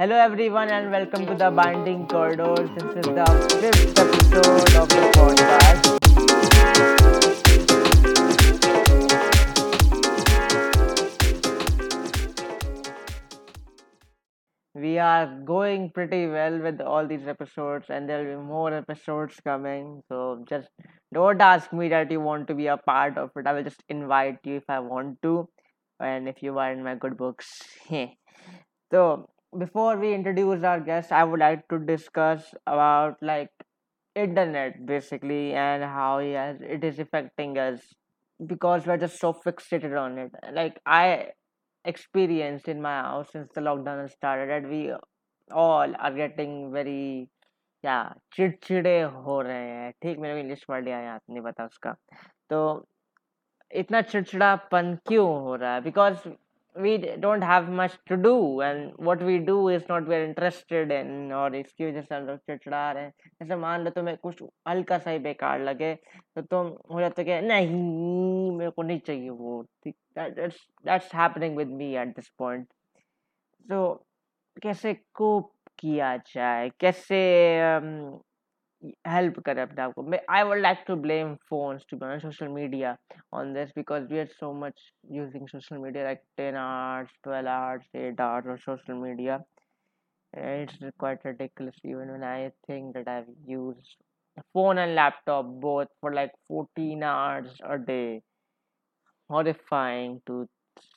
Hello, everyone, and welcome to the Binding Corridors. This is the fifth episode of the podcast. We are going pretty well with all these episodes, and there will be more episodes coming. So, just don't ask me that you want to be a part of it. I will just invite you if I want to, and if you are in my good books. so, before we introduce our guest i would like to discuss about like internet basically and how yes, it is affecting us because we're just so fixated on it like i experienced in my house since the lockdown has started that we all are getting very yeah चिड़चिड़े हो रहे हैं ठीक मेरे को English word याद नहीं पता उसका तो इतना चिड़चिड़ापन क्यों हो रहा है because we don't have much to do and what we do is not very interested in और इसकी वजह से हम लोग चिड़चिड़ा रहे हैं जैसे मान लो तुम्हें कुछ हल्का सा ही बेकार लगे तो तुम हो जाते कि नहीं मेरे को नहीं चाहिए वो that's happening with me at this point so कैसे कोप किया जाए कैसे um, help. I would like to blame phones to be on social media on this because we are so much using social media like 10 hours, 12 hours, 8 hours on social media. It's quite ridiculous even when I think that I've used phone and laptop both for like 14 hours a day. Horrifying to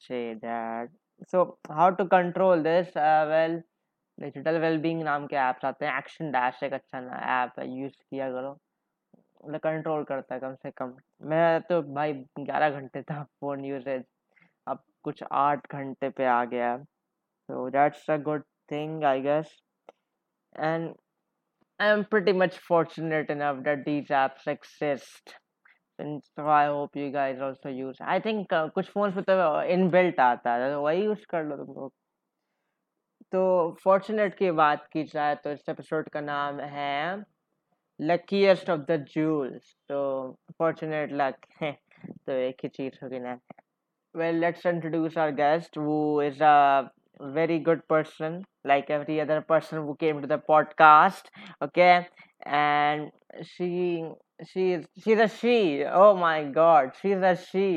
say that. So, how to control this? Uh, well, digital wellbeing नाम के apps आते हैं, action dash एक अच्छा ना app है, use किया करो। मतलब कंट्रोल करता है कम से कम। मैं तो भाई ग्यारह घंटे था फ़ोन यूजेज, अब कुछ आठ घंटे पे आ गया है। So that's a good thing I guess and I am pretty much fortunate in these apps exist so I hope you guys also use I think कुछ फ़ोन पे तो इन बिल्ट आता है तो वही यूज़ कर लो तुमको तो फॉर्चुनेट की बात की जाए तो इस एपिसोड का नाम है लकीस्ट ऑफ़ द जूल्स तो फॉर्चुनेट लक है तो एक ही चीज़ होगी ना। Well let's introduce our guest वो is a very good person like every other person वो came to the podcast okay and she she is she is a she oh my God she is a she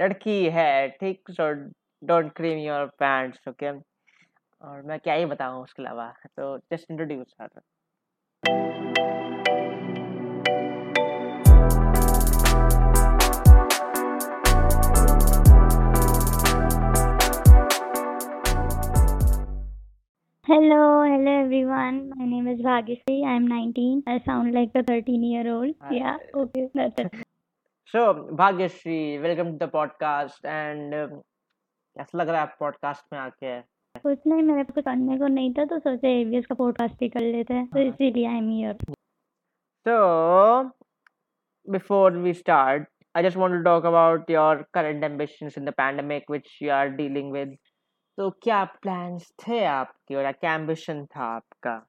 लड़की है, ठीक? So don't cream pants okay और मैं क्या ही बताऊँ उसके अलावा तो just introduce her Hello, hello everyone. My name is Bhagyashree. I'm 19. I sound like a 13 year old. Yeah, okay, that's it. So, Bhagyashree welcome to the podcast and कैसा लग रहा है पॉडकास्ट में आके कुछ नहीं मेरे कुछ करने को नहीं था तो सोचे एवीएस का पॉडकास्ट ही कर लेते हैं। तो इसीलिए I am here so before we start I just want to talk about your current ambitions in the pandemic which you are dealing with तो क्या प्लान्स थे आपके और क्या एंबिशन था आपका?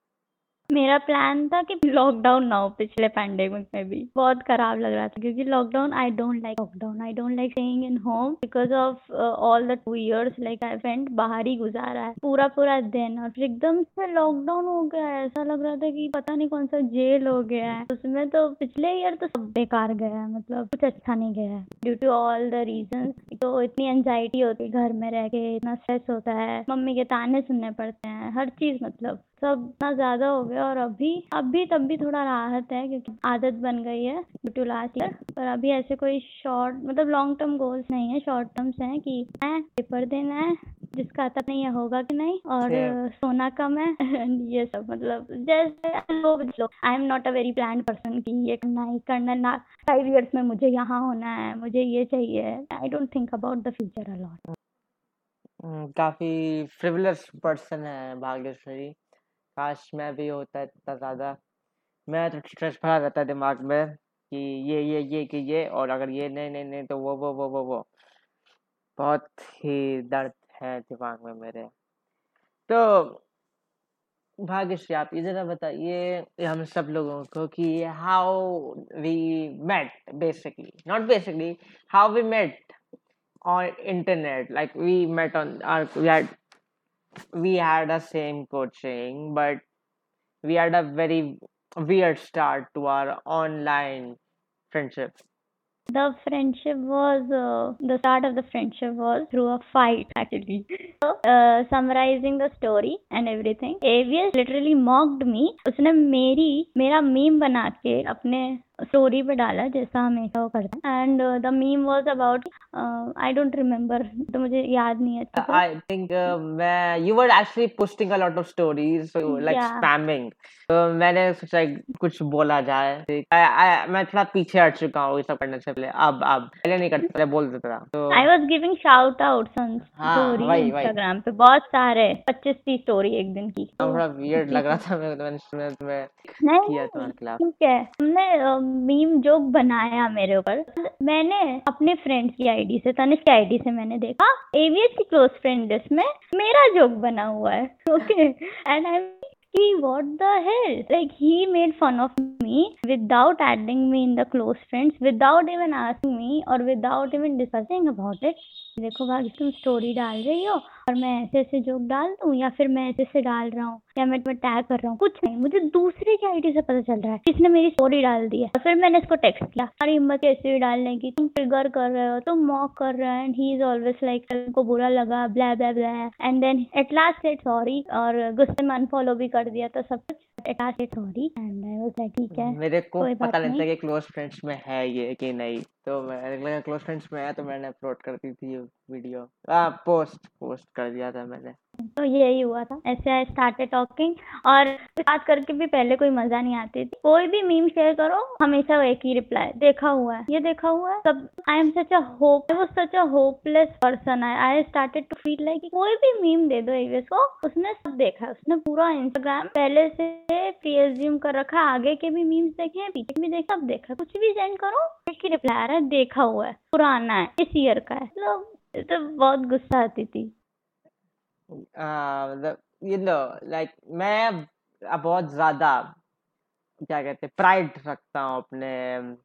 मेरा प्लान था कि लॉकडाउन ना हो पिछले पैंडेमिक में भी। बहुत खराब लग रहा था क्योंकि lockdown I don't like lockdown I don't like staying in home because of all the two years like I went बाहर ही गुजारा है। पूरा पूरा दिन और फिर एकदम से लॉकडाउन हो गया है। ऐसा लग रहा था कि पता नहीं कौन सा जेल हो गया है। उसमें तो पिछले ईयर तो सब बेकार गया है मतलब कुछ अच्छा नहीं गया है। Due to all the reason तो इतनी एंजाइटी होती है घर में रह के, इतना स्ट्रेस होता है। मम्मी के ताने सुनने पड़ते हैं, हर चीज़ मतलब सब इतना ज़्यादा हो गया और अभी अभी तब भी थोड़ा राहत है क्योंकि आदत बन गई है ड्यू टू लास्ट ईयर पर अभी ऐसे कोई शॉर्ट मतलब लॉन्ग टर्म गोल्स नहीं है शॉर्ट टर्म्स हैं कि है पेपर देना है जिसका आता नहीं होगा कि नहीं और Same. सोना कम है ये सब मतलब जैसे I am not a very plan person कि ये करना है करना ना फाइव इयर्स में मुझे यहाँ होना है मुझे ये चाहिए। I don't think about the future a lot काफ़ी फ्रिवलस पर्सन है भाग्यश्री। काश मैं भी होता इतना ज़्यादा। मैं तो स्ट्रेस भरा रहता है दिमाग में कि ये ये ये, कि ये और अगर ये नहीं नहीं नहीं तो वो वो वो वो वो। बहुत ही दर्द है दिमाग में मेरे। तो भाग्यश्री, आप ये जरा बताइए हम सब लोगों को कि how we met basically not basically how we met internet, like we met on our, we had we had a same coaching, but we had a very weird start to our online friendship. The friendship was uh, the start of the friendship was through a fight actually. So, uh, summarizing the story and everything, AVS literally mocked me. उसने मेरी मेरा meme बना के अपने story पे डाला जैसा हमेशा वो करता है। And the meme was about I don't remember तो मुझे याद नहीं है I think uh, were actually posting a lot of stories, so like Yeah. spamming. तो मैंने सोचा कुछ बोला जाए। I, I, मैं थोड़ा पीछे हट चुका हूँ ये सब करने से पहले। अब अब पहले नहीं करता पहले बोल देता था। तो I was giving shout outs on हाँ, स्टोरी। इंस्टाग्राम पे। बहुत सारे 25 30 स्टोरी एक दिन की। थोड़ा वियर्ड लग रहा था मैं मैंने मैंने तुम्हें किया तुम्हारे खिलाफ ठीक है। हमने मीम जोक बनाया मेरे ऊपर मैंने अपने फ्रेंड्स की आईडी से तनिष्क की आईडी से मैंने देखा एवीएस की क्लोज फ्रेंड लिस्ट में मेरा जोक बना हुआ है okay and I he what the hell like he made fun of me without adding me in the close friends without even asking me or without even discussing about it देखो भाग तुम story डाल रही हो और मैं ऐसे ऐसे जोक डाल दूँ या फिर मैं ऐसे ऐसे डाल रहा हूँ या मैं तुम्हें टैग कर रहा हूँ कुछ नहीं। मुझे दूसरे की आईडी से पता चल रहा है। किसने मेरी स्टोरी डाल दी है? और फिर मैंने इसको टेक्स्ट किया हमारी हिम्मत कैसे भी डालने की? तुम ट्रिगर कर रहे हो तुम मॉक कर रहे हो and he is always like को बुरा लगा blah blah blah and then at last said sorry और गुस्से में अनफॉलो भी कर दिया तो सब कुछ। Sorry and I was like ठीक है मेरे को पता नहीं था कि क्लोज फ्रेंड्स में है ये कि नहीं। तो मैंने लगा क्लोज फ्रेंड्स में है तो मैंने अपलोड कर दी थी वीडियो हाँ पोस्ट पोस्ट कर दिया था मैंने। तो यही हुआ था। ऐसे आई स्टार्टेड टॉकिंग और बात करके भी पहले कोई मज़ा नहीं आती थी। कोई भी मीम शेयर करो, हमेशा एक ही रिप्लाई देखा हुआ है। ये देखा हुआ है। सब I am such a hope वो सच अ होपलेस पर्सन है I started to feel like कोई भी मीम दे दो एवीएस को उसने सब देखा है। उसने पूरा इंस्टाग्राम पहले से प्री एज्यूम कर रखा आगे के भी मीम्स देखे पीछे भी देखे सब देखा कुछ भी सेंड करो, एक ही रिप्लाई आ रहा है। देखा हुआ है पुराना है इस ईयर का है। मतलब तो बहुत गुस्सा आती थी। मतलब यू नो लाइक मैं अब बहुत ज़्यादा क्या कहते हैं प्राइड रखता हूँ अपने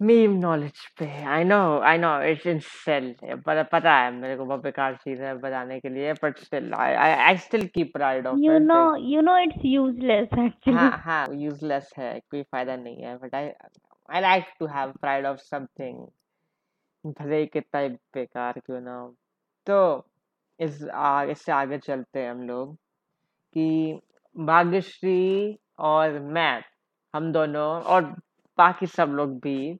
मीम नॉलेज पे। I know I know it's in sale पता है मेरे को बहुत बेकार चीज़ है बताने के लिए but still I I still keep pride of you it know you know it's useless actually. हाँ हाँ यूजलेस है कोई फ़ायदा नहीं है but I I like to have pride of something भले ही कितना बेकार क्यों ना हो। तो इस आगे, इससे आगे चलते हैं हम लोग कि भाग्यश्री और मैं हम दोनों और बाकी सब लोग भी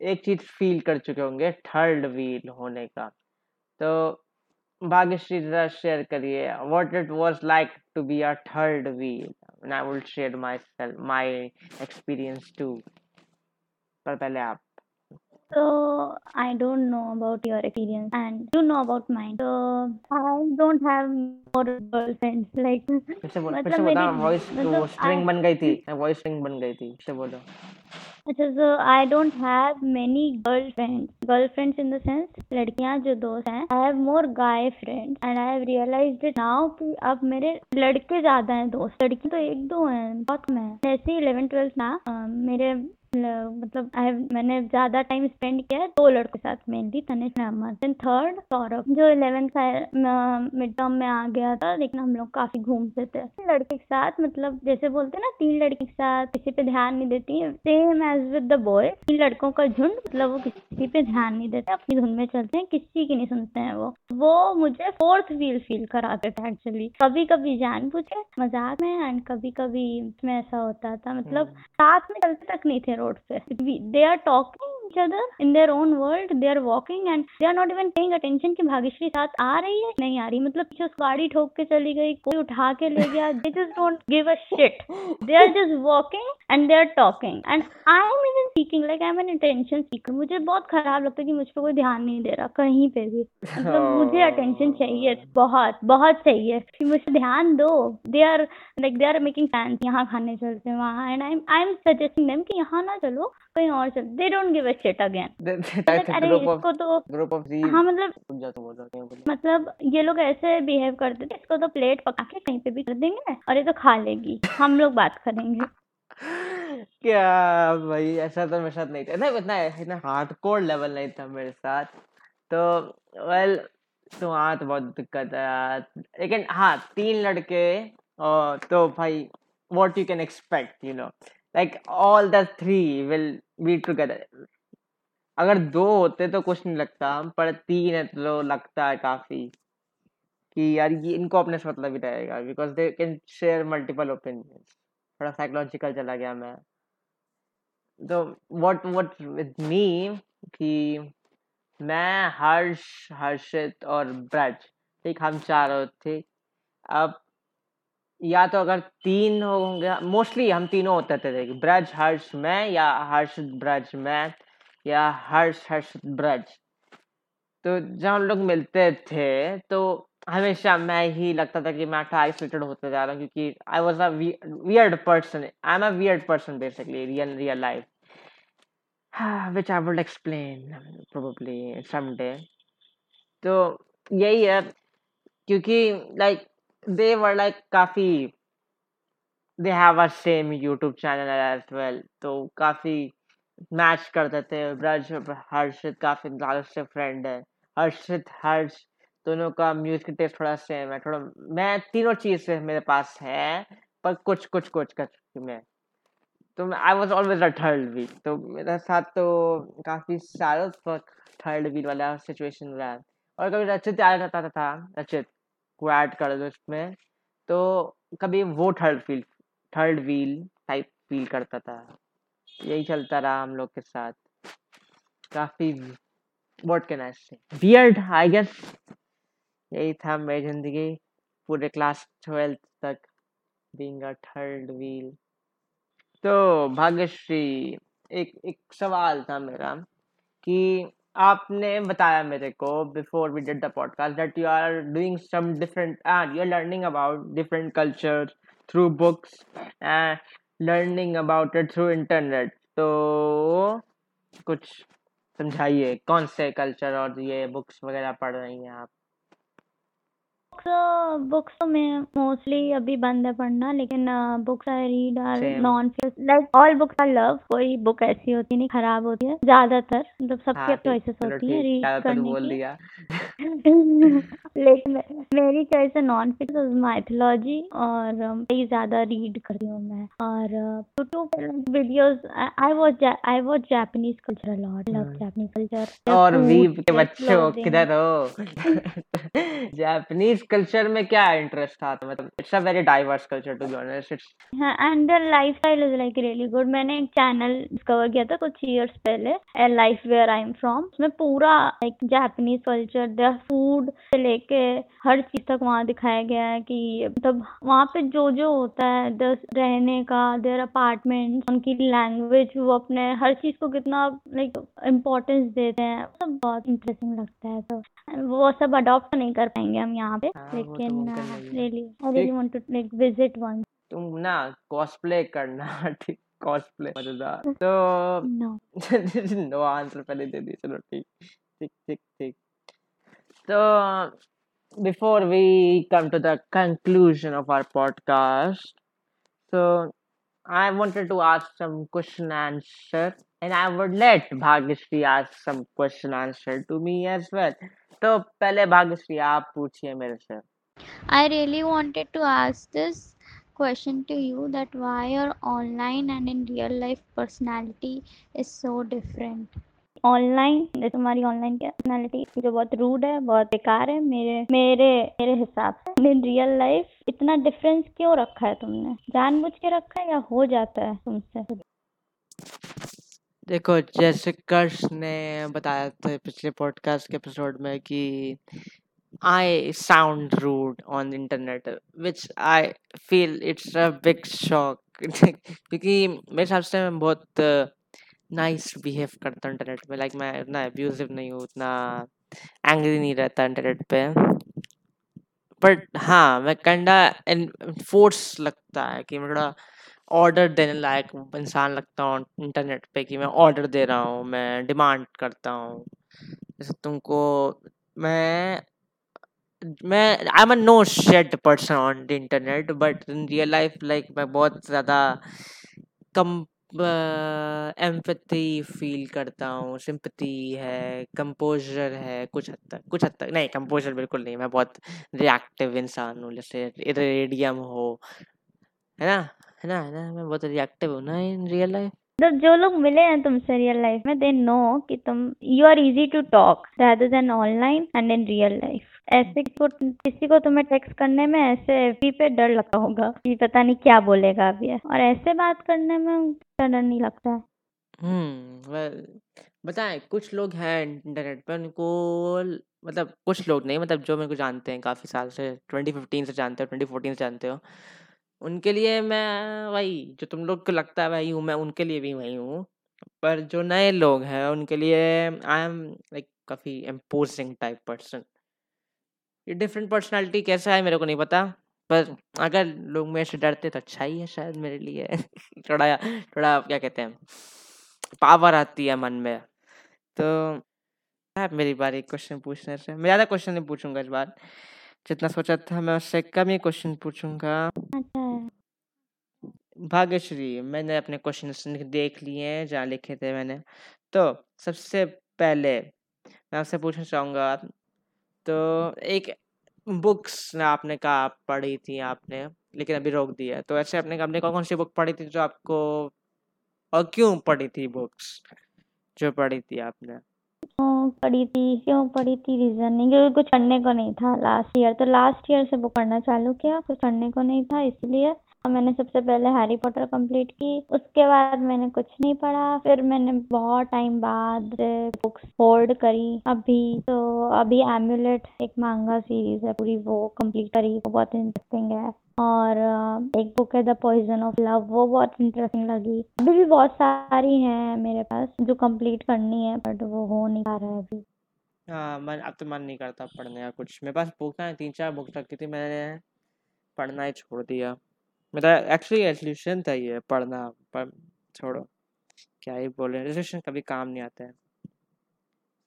एक चीज़ फील कर चुके होंगे थर्ड व्हील होने का। तो भाग्यश्री, जरा शेयर करिए what it was like to be a third wheel and I will share my my experience too. पर पहले आप so i don't know about your experience and you know about mine so i don't have more girlfriends like फिर से बोलो फिर मतलब से बोलो मेरी वॉइस मतलब स्ट्रिंग बन गई थी वॉइस स्ट्रिंग बन गई थी फिर से बोलो अच्छा so I don't have many girlfriends girlfriends in the sense लड़कियाँ जो दोस्त हैं I have more guy friends and I have realized it now कि अब मेरे लड़के ज़्यादा हैं दोस्त लड़की तो एक दो हैं बहुत कम है ही इलेवन ट्वेल्थ में मेरे मतलब आई मैंने ज़्यादा टाइम स्पेंड किया है दो लड़कों के साथ mainly Tanish Ahmed then third Saurabh, जो इलेवेंथ मिड टर्म में आ गया था, लेकिन हम लोग काफ़ी घूमते थे। लड़के के साथ मतलब जैसे बोलते हैं ना, तीन लड़के के साथ, किसी पे ध्यान नहीं देती same age with the boy तीन लड़कों का झुंड मतलब वो किसी पे ध्यान नहीं देते अपनी धुन में चलते हैं किसी की नहीं सुनते हैं वो। वो मुझे फोर्थ व्हील फील कराते थे एक्चुअली कभी कभी जान पूछे मज़ाक में एंड कभी कभी ऐसा होता था मतलब हम्म, साथ में चलते तक नहीं थे रोड पे। They are talking each other in their own world they are walking and they are not even paying attention कि भाग्यश्री साथ आ रही है नहीं आ रही मतलब पीछे उसको गाड़ी ठोक के चली गई कोई उठा के ले गया they just don't give a shit they are just walking and they are talking and I am even seeking like I am an attention seeker मुझे बहुत खराब लगता है कि मुझ पे कोई ध्यान नहीं दे रहा कहीं पे भी मतलब मुझे अटेंशन चाहिए बहुत बहुत चाहिए कि मुझे ध्यान दो they are like they are making plan यहाँ खाने चलते हैं वहाँ and I I am suggesting them कि यहाँ ना चलो कहीं और चलो they don't give a shit again अरे इसको तो ग्रुप ऑफ़ थ्री हाँ मतलब तो मतलब ये लोग ऐसे बिहेव करते थे इसको तो प्लेट पका के कहीं पे भी कर देंगे और ये तो खा लेगी। हम लोग बात करेंगे। क्या भाई ऐसा तो मेरे साथ नहीं था। नहीं इतना इतना हार्डकोर लेवल नहीं था मेरे साथ। तो वेल तो हाँ तो बहुत दिक्कत है यार। लेकिन हाँ तीन लड़के और तो भाई what you can expect you know like, all the three will be together. अगर दो होते तो कुछ नहीं लगता, पर तीन है तो लगता है काफ़ी कि यार ये इनको अपने से मतलब ही रहेगा because they can share multiple opinions थोड़ा साइकोलॉजिकल चला गया मैं। तो व्हाट व्हाट विद मी कि मैं, हर्ष, हर्षित और ब्रज, ठीक, हम चारों थे अब या तो अगर तीन होंगे मोस्टली हम तीनों होते थे ब्रज, हर्ष, मैं, या हर्ष, ब्रज, मैं, या हर्ष हर्ष, ब्रज। तो जब हम लोग मिलते थे तो हमेशा मैं ही लगता था कि मैं आइसोलेटेड होते जा रहा हूँ, क्योंकि I was a weird person I am a weird person basically real real life which I will explain, probably, someday. तो यही है, क्योंकि like like they were, like, काफ़ी, they have a same YouTube channel as well. तो काफ़ी match करते थे। ब्रज, हर्षित काफ़ी ज़्यादा से फ्रेंड है। हर्षित, हर्ष, दोनों का म्यूज़िक टेस्ट थोड़ा सेम है। थोड़ा, मैं तीनों चीज़ से मेरे पास है, पर कुछ कुछ कुछ कुछ मैं। तो I was always a third wheel तो मेरे साथ तो काफ़ी सालों तक थर्ड व्हील वाला सिचुएशन रहा। और कभी रचित आ जाता था, रचित। को ऐड कर दो इसमें तो कभी वो third wheel third wheel type feel करता था। यही चलता रहा हम लोग के साथ। काफ़ी व्हाट कैन आई से वियर्ड आई गेस यही था मेरी ज़िंदगी पूरे क्लास ट्वेल्थ तक बीइंग अ थर्ड व्हील तो भाग्यश्री, एक एक सवाल था मेरा कि आपने बताया मेरे को before we did the podcast that you are doing some different and you are learning about different culture through books and learning about it through internet तो कुछ समझाइए कौन से कल्चर और ये बुक्स वगैरह पढ़ रही हैं आप? बुक्स बुक्स तो मैं मोस्टली अभी बंद है पढ़ना लेकिन books I read are. Non like all books I love कोई बुक ऐसी होती नहीं खराब होती है ज़्यादातर मतलब सबकी हाँ ठीक चॉइसेस होती है रीड करने बोल की. लेकिन मेरी चॉइस है नॉन फिक्शन माइथोलॉजी और um, ये ज़्यादा रीड करती हूँ मैं. और YouTube videos I watch I watch Japanese culture lot love. Japanese culture और वीव के बच्चे किधर हो? जापानीज कल्चर में क्या इंटरेस्ट था? तो मतलब it's a very diverse culture to be honest it's हाँ and their lifestyle is like really good मैंने एक चैनल डिस्कवर किया था कुछ इयर्स पहले life where I am from उसमें पूरा like Japanese culture their food से लेके हर चीज़ तक वहाँ दिखाया गया है कि मतलब वहाँ पे जो जो होता है, the रहने का देयर अपार्टमेंट उनकी लैंग्वेज वो अपने हर चीज़ को कितना लाइक इम्पोर्टेंस देते हैं। सब बहुत इंटरेस्टिंग लगता है तो वो सब अडॉप्ट नहीं कर पाएँगे हम यहाँ पे। हाँ, वो तो लेकिन है। Really I really. Want to like visit one तुम ना कॉस्प्ले करना ठीक कॉस्प्ले मज़ेदार तो नो नो आंसर पहले दे दी चलो ठीक ठीक ठीक ठीक तो before we come to the conclusion of our podcast so i wanted to ask some question answer and i would let bhagyashri ask some question answer to me as well तो पहले भाग्यश्री आप पूछिए मेरे से। I really wanted to ask this question to you that why your online and in real life personality is so different. Online जैसे तुम्हारी online personality जो बहुत रूड है बहुत बेकार है मेरे मेरे मेरे हिसाब से इन रियल लाइफ इतना डिफरेंस क्यों रखा है तुमने? जानबूझ के रखा है या हो जाता है तुमसे? देखो जैसे कर्ष ने बताया था पिछले पॉडकास्ट के एपिसोड में कि sound rude on the internet, which I feel it's a big shock. क्योंकि मेरे हिसाब से मैं बहुत नाइस बिहेव करता हूँ इंटरनेट पे लाइक मैं उतना अब्यूजिव नहीं हूँ उतना एंग्री नहीं रहता इंटरनेट पे। बट हाँ मैं कंडा फोर्स लगता है कि मैं थोड़ा ऑर्डर देने लायक इंसान लगता हूँ इंटरनेट पे कि मैं ऑर्डर दे रहा हूँ, मैं डिमांड करता हूँ। जैसे तुमको मैं मैं I am a no shade person on the internet but in real life like मैं बहुत ज़्यादा कम एम्पैथी फील करता हूँ सिंपैथी है कंपोजर है, कुछ हद तक, कुछ हद तक, नहीं कंपोजर बिल्कुल नहीं, मैं बहुत रिएक्टिव इंसान हूँ, जैसे रेडियम हो, है ना? है ना है ना? मैं बहुत रिएक्टिव हूँ ना इन रियल लाइफ तो जो लोग मिले हैं तुमसे रियल लाइफ में दे नो कि तुम you are easy to talk rather than online and in real life ऐसे को किसी को तुम्हें टेक्स्ट करने में ऐसे एफबी पे डर लगता होगा कि पता नहीं क्या बोलेगा अभी और ऐसे बात करने में डर नहीं लगता। है हम्म वेल बताएँ कुछ लोग हैं इंटरनेट पर उनको मतलब कुछ लोग नहीं मतलब जो मेरे को जानते हैं काफ़ी साल से 2015 से जानते हो 2014 से जानते हो। उनके लिए मैं वही, जो तुम लोग को लगता है वही हूँ, मैं उनके लिए भी वही हूँ। पर जो नए लोग हैं, उनके लिए आई एम लाइक काफ़ी इम्पोजिंग टाइप पर्सन ये डिफरेंट पर्सनालिटी कैसा है मेरे को नहीं पता, पर अगर लोग मेरे से डरते तो अच्छा ही है शायद मेरे लिए। थोड़ा थोड़ा क्या कहते हैं पावर आती है मन में। तो है मेरी बारी क्वेश्चन पूछने से। मैं ज़्यादा क्वेश्चन नहीं पूछूँगा इस बार। जितना सोचा था मैं उससे कम ही क्वेश्चन पूछूँगा। भाग्यश्री, मैंने अपने क्वेश्चन देख लिए हैं, जहाँ लिखे थे मैंने। तो सबसे पहले मैं आपसे पूछना चाहूँगा तो एक बुक्स ना आपने कहा पढ़ी थी आपने, लेकिन अभी रोक दिया तो ऐसे आपने आपने कौन कौन सी बुक पढ़ी थी जो आपको, और क्यों पढ़ी थी बुक्स जो पढ़ी थी आपने? पढ़ी थी? क्यों पढ़ी थी? रीजन नहीं, क्योंकि कुछ पढ़ने को नहीं था लास्ट ईयर तो लास्ट ईयर से बुक पढ़ना चालू किया, कुछ पढ़ने को नहीं था, इसलिए मैंने सबसे पहले हैरी पॉटर कंप्लीट की, उसके बाद मैंने कुछ नहीं पढ़ा, फिर मैंने बहुत टाइम बाद बुक्स होल्ड करी अभी। तो अभी एम्यूलेट एक मांगा सीरीज़ है, पूरी वो कंप्लीट करी, वो बहुत इंटरेस्टिंग है। और एक बुक है द पॉइजन ऑफ़ लव वो बहुत इंटरेस्टिंग लगी। अभी भी बहुत सारी हैं मेरे पास जो कंप्लीट करनी है बट वो हो नहीं पा रहा है अभी। हाँ मन, अब तो मन नहीं करता पढ़ने का कुछ। मेरे पास बुक है तीन चार बुक रखी थी, मैंने पढ़ना ही छोड़ दिया। मेरा एक्चुअली रेजोल्यूशन था ये पढ़ना, पर छोड़ो, क्या ही बोले रेजोल्यूशन कभी काम नहीं आता है।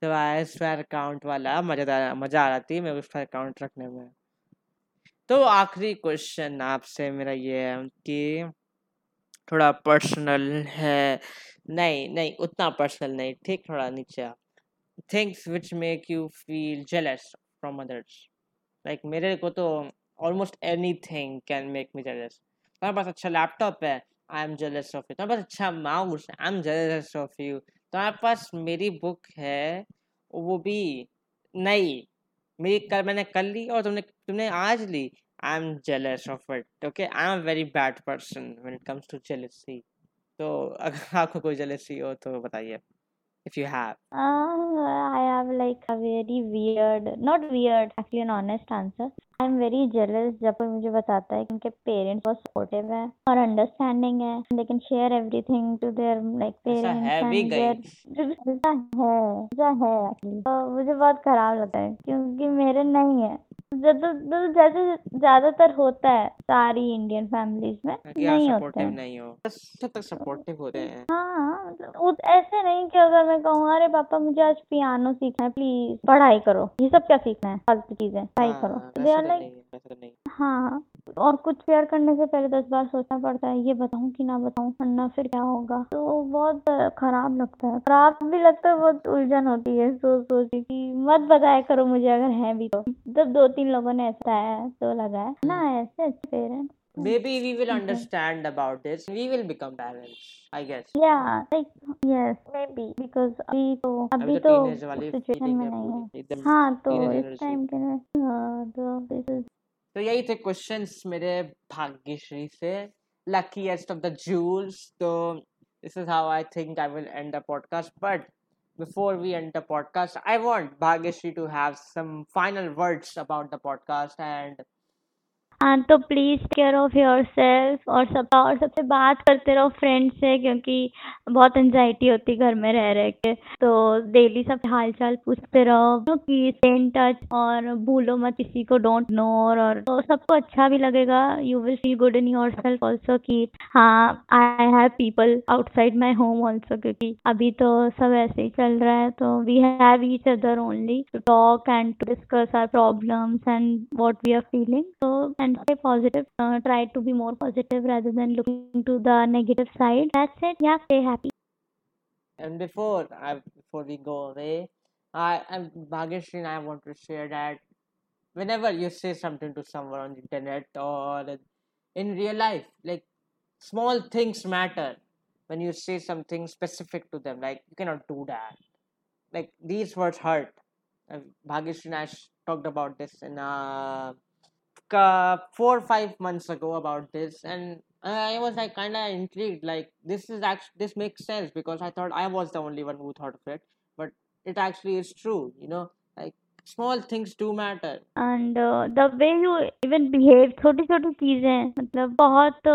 आया स्क्वायर अकाउंट वाला, मज़ेदार, मज़ा आ रहा थी मेरे को स्क्वायर अकाउंट रखने में। तो आखिरी क्वेश्चन आपसे मेरा ये है कि थोड़ा पर्सनल है। नहीं नहीं, उतना पर्सनल नहीं, ठीक, थोड़ा नीचे। Things which make you feel jealous from others like मेरे को तो almost anything can make me jealous तुम्हारे पास अच्छा लैपटॉप है I am jealous of you तुम्हारे पास अच्छा mouse I am jealous of you तुम्हारे पास मेरी बुक है, वो भी नहीं मेरी कल, मैंने कल ली और तुमने तुमने आज ली। I am jealous of it okay I am very bad person when it comes to jealousy तो अगर आपको कोई जेलसी हो तो बताइए। If you have Uh, I have like a very weird, not weird, actually an honest answer. I'm very jealous जब कोई मुझे बताता है कि उनके पेरेंट्स बहुत सपोर्टिव है और अंडरस्टैंडिंग है they can share everything to their like ऐसा parents है भी गई है ऐसा है तो मुझे बहुत खराब लगता है क्योंकि मेरे नहीं है ज़्यादा जैसे ज़्यादातर होता है सारी इंडियन फैमिलीज़ में नहीं होते हैं। नहीं हो। तक सपोर्टिव होते हैं। हाँ मतलब ऐसे नहीं कि अगर मैं कहूँ अरे पापा मुझे आज पियानो सीखना है प्लीज़ पढ़ाई करो। ये सब क्या सीखना है? फालतू चीज़ें पढ़ाई करो। हाँ दे आर तो लाइक है तो हाँ। और कुछ शेयर करने से पहले दस बार सोचना पड़ता है ये बताऊँ कि ना बताऊँ वरना फिर क्या होगा? तो बहुत खराब लगता है। खराब भी लगता है बहुत उलझन होती है सोच सोच के मत बताया करो मुझे अगर है भी तो। जब दो तीन लोगों ने ऐसा है तो लगा है ना ऐसे अच्छे parents maybe we will understand about this we will become parents i guess. Like yes maybe because अभी तो अभी तो तो सिचुएशन में नहीं है। हाँ तो इस टाइम के लिए हाँ तो this is तो यही थे क्वेश्चन मेरे भाग्यश्री से. Luckiest of the jewels so this is how I think I will end the podcast but before we end the podcast I want Bhagyashree to have some final words about the podcast and हाँ तो please care of your self और सब, और सबसे बात करते रहो friend से क्योंकि बहुत एंजाइटी होती है घर में रह रह के। तो डेली सब हाल चाल पूछते रहो स्टे इन टच और भूलो मत किसी को डोंट इग्नोर और तो सबको अच्छा भी लगेगा। You will feel good in yourself also की हाँ I have people outside my home also क्योंकि अभी तो सब ऐसे ही चल रहा है तो we have each other only to talk and to discuss our problems and what we are feeling so and and stay positive. Uh, try to be more positive rather than looking to the negative side. That's it. Yeah, stay happy. And before I before we go away, I and Bhagyashree and I want to share that whenever you say something to someone on the internet or in real life, like small things matter when you say something specific to them. Like you cannot do that. Like these words hurt. Bhagyashree and I talked about this in uh, uh, four or five months ago about this, and I was like kind of intrigued. Like this is actually this makes sense because I thought I was the only one who thought of it, but it actually is true. You know, small things do matter. And the way you even behave छोटी छोटी चीज़ें मतलब बहुत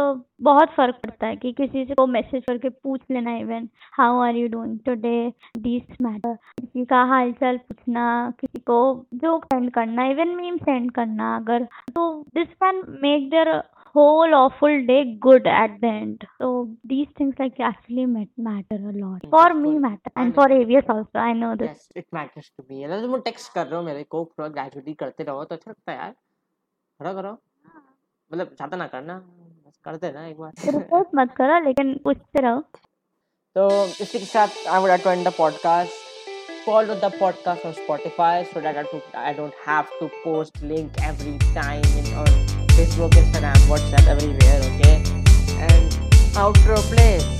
बहुत फ़र्क पड़ता है कि किसी से को मैसेज करके पूछ लेना even how are you doing today this matter किसी का हालचाल पूछना, किसी को जोक सेंड करना इवन मीम सेंड करना अगर तो this can make their whole awful day good at the end so these things like actually mat- matter a lot for me बिल्कुल matter I and know for avius also i know this yes it matters to me अगर तुम text कर रहे हो मेरे को पूरा gradually करते रहो तो अच्छा लगता है यार करो करो मतलब ज्यादा ना करना बस कर देना एक बार रिपोर्ट मत करो लेकिन पूछते रहो तो इसी के साथ I would to end the podcast follow the podcast on Spotify so that I, do, I don't have to post link every time in, on Facebook, Instagram, WhatsApp, everywhere. Okay, and outro please.